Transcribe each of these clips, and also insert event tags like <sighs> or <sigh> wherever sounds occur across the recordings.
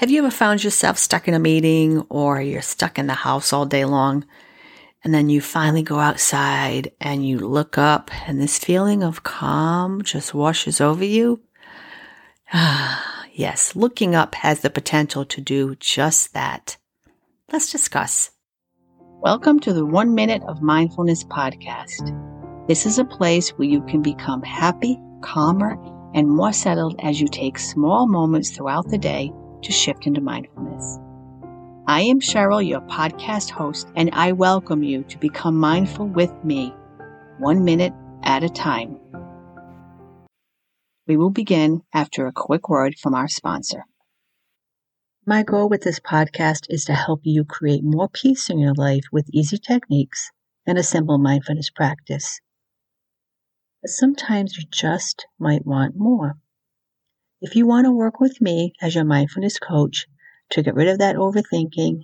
Have you ever found yourself stuck in a meeting or you're stuck in the house all day long? And then you finally go outside and you look up and this feeling of calm just washes over you. Ah, <sighs> yes, looking up has the potential to do just that. Let's discuss. Welcome to the One Minute of Mindfulness podcast. This is a place where you can become happy, calmer, and more settled as you take small moments throughout the day to shift into mindfulness. I am Cheryl, your podcast host, and I welcome you to become mindful with me, one minute at a time. We will begin after a quick word from our sponsor. My goal with this podcast is to help you create more peace in your life with easy techniques and a simple mindfulness practice. But sometimes you just might want more. If you want to work with me as your mindfulness coach to get rid of that overthinking,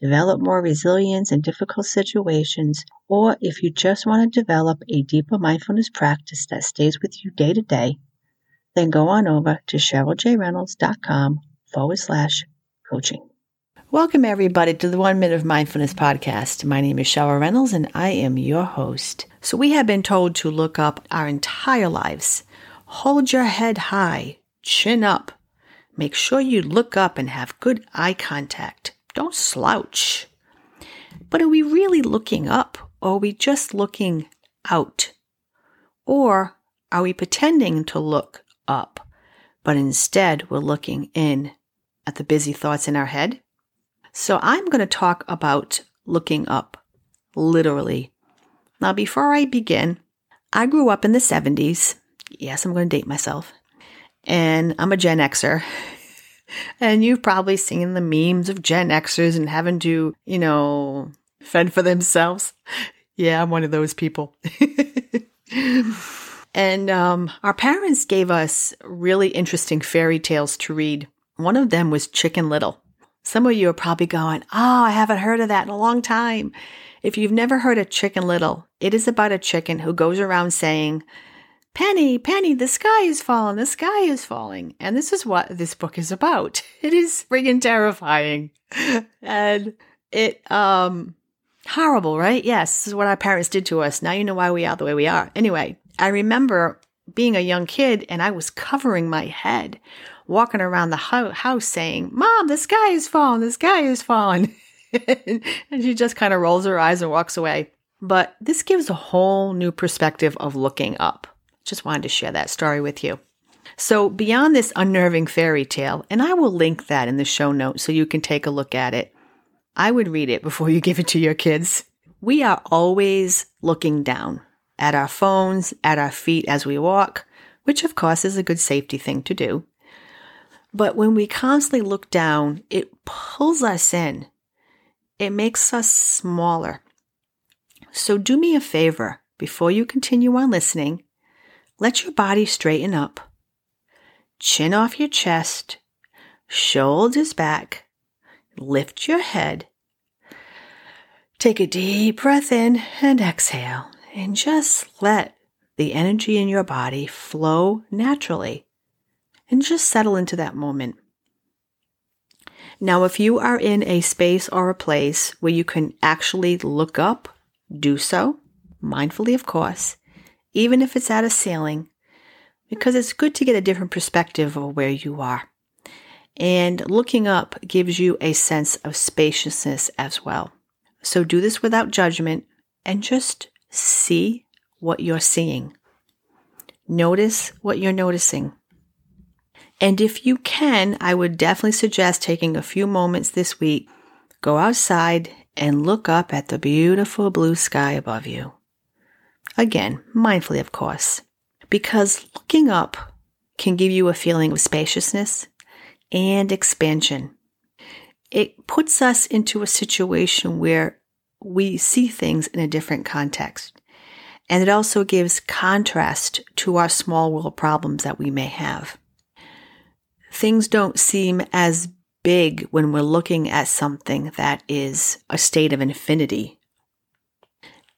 develop more resilience in difficult situations, or if you just want to develop a deeper mindfulness practice that stays with you day to day, then go on over to CherylJReynolds.com forward slash coaching. Welcome, everybody, to the One Minute of Mindfulness podcast. My name is Cheryl Reynolds, and I am your host. So, we have been told to look up our entire lives. Hold your head high chin up. Make sure you look up and have good eye contact. Don't slouch. But are we really looking up or are we just looking out? Or are we pretending to look up, but instead we're looking in at the busy thoughts in our head? So I'm going to talk about looking up, literally. Now, before I begin, I grew up in the 70s. Yes, I'm going to date myself and I'm a Gen Xer. <laughs> And you've probably seen the memes of Gen Xers and having to, you know, fend for themselves. <laughs> Yeah, I'm one of those people. <laughs> and um, our parents gave us really interesting fairy tales to read. One of them was Chicken Little. Some of you are probably going, Oh, I haven't heard of that in a long time. If you've never heard of Chicken Little, it is about a chicken who goes around saying, Penny, Penny, the sky is falling, the sky is falling. And this is what this book is about. <laughs> It is friggin' terrifying. and it, um, horrible, right? Yes, this is what our parents did to us. Now you know why we are the way we are. Anyway, I remember being a young kid and I was covering my head, walking around the house saying, Mom, the sky is falling, the sky is falling. <laughs> and she just kind of rolls her eyes and walks away. But this gives a whole new perspective of looking up. Just wanted to share that story with you. So, beyond this unnerving fairy tale, and I will link that in the show notes so you can take a look at it, I would read it before you give it to your kids. We are always looking down at our phones, at our feet as we walk, which of course is a good safety thing to do. But when we constantly look down, it pulls us in. It makes us smaller. So do me a favor before you continue on listening let your body straighten up. Chin off your chest, shoulders back, lift your head. Take a deep breath in and exhale, and just let the energy in your body flow naturally. And just settle into that moment. Now, if you are in a space or a place where you can actually look up, do so, mindfully, of course, even if it's at a sailing, because it's good to get a different perspective of where you are. And looking up gives you a sense of spaciousness as well. So do this without judgment and just see what you're seeing. Notice what you're noticing. And if you can, I would definitely suggest taking a few moments this week, go outside and look up at the beautiful blue sky above you. Again, mindfully, of course, because looking up can give you a feeling of spaciousness and expansion. It puts us into a situation where we see things in a different context. And it also gives contrast to our small world problems that we may have. Things don't seem as big when we're looking at something that is a state of infinity.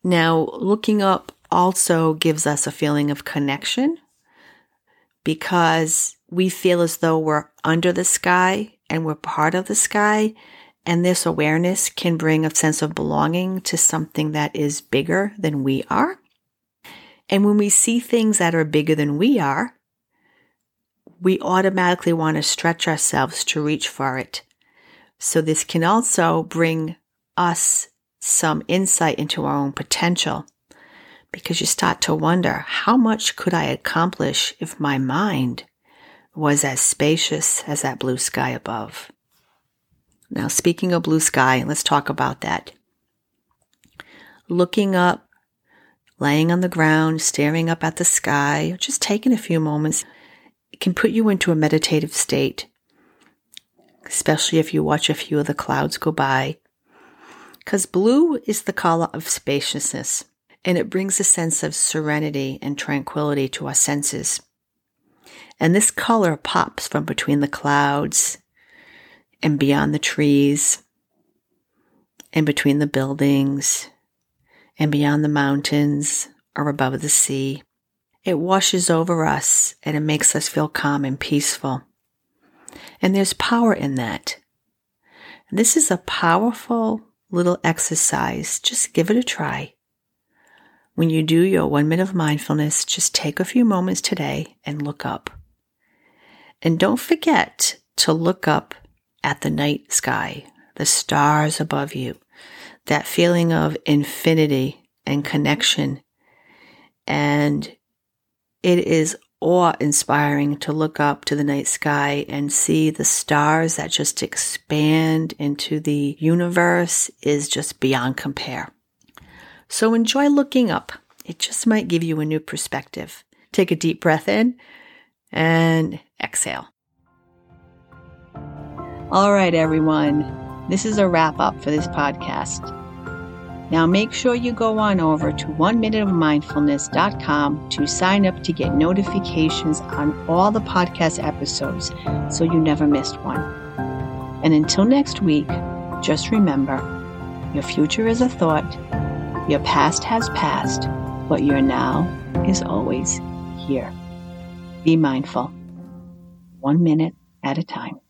Now, looking up also gives us a feeling of connection because we feel as though we're under the sky and we're part of the sky. And this awareness can bring a sense of belonging to something that is bigger than we are. And when we see things that are bigger than we are, we automatically want to stretch ourselves to reach for it. So this can also bring us some insight into our own potential because you start to wonder how much could I accomplish if my mind was as spacious as that blue sky above. Now, speaking of blue sky, let's talk about that. Looking up, laying on the ground, staring up at the sky, just taking a few moments, it can put you into a meditative state, especially if you watch a few of the clouds go by. Because blue is the color of spaciousness, and it brings a sense of serenity and tranquility to our senses. And this color pops from between the clouds and beyond the trees and between the buildings and beyond the mountains or above the sea. It washes over us and it makes us feel calm and peaceful. And there's power in that. This is a powerful little exercise. Just give it a try. When you do your one minute of mindfulness, just take a few moments today and look up. And don't forget to look up at the night sky, the stars above you, that feeling of infinity and connection. And it is awe inspiring to look up to the night sky and see the stars that just expand into the universe is just beyond compare. So enjoy looking up. It just might give you a new perspective. Take a deep breath in and exhale. All right, everyone. This is a wrap up for this podcast. Now make sure you go on over to one minuteofmindfulness.com to sign up to get notifications on all the podcast episodes so you never missed one. And until next week, just remember your future is a thought, your past has passed, but your now is always here. Be mindful, one minute at a time.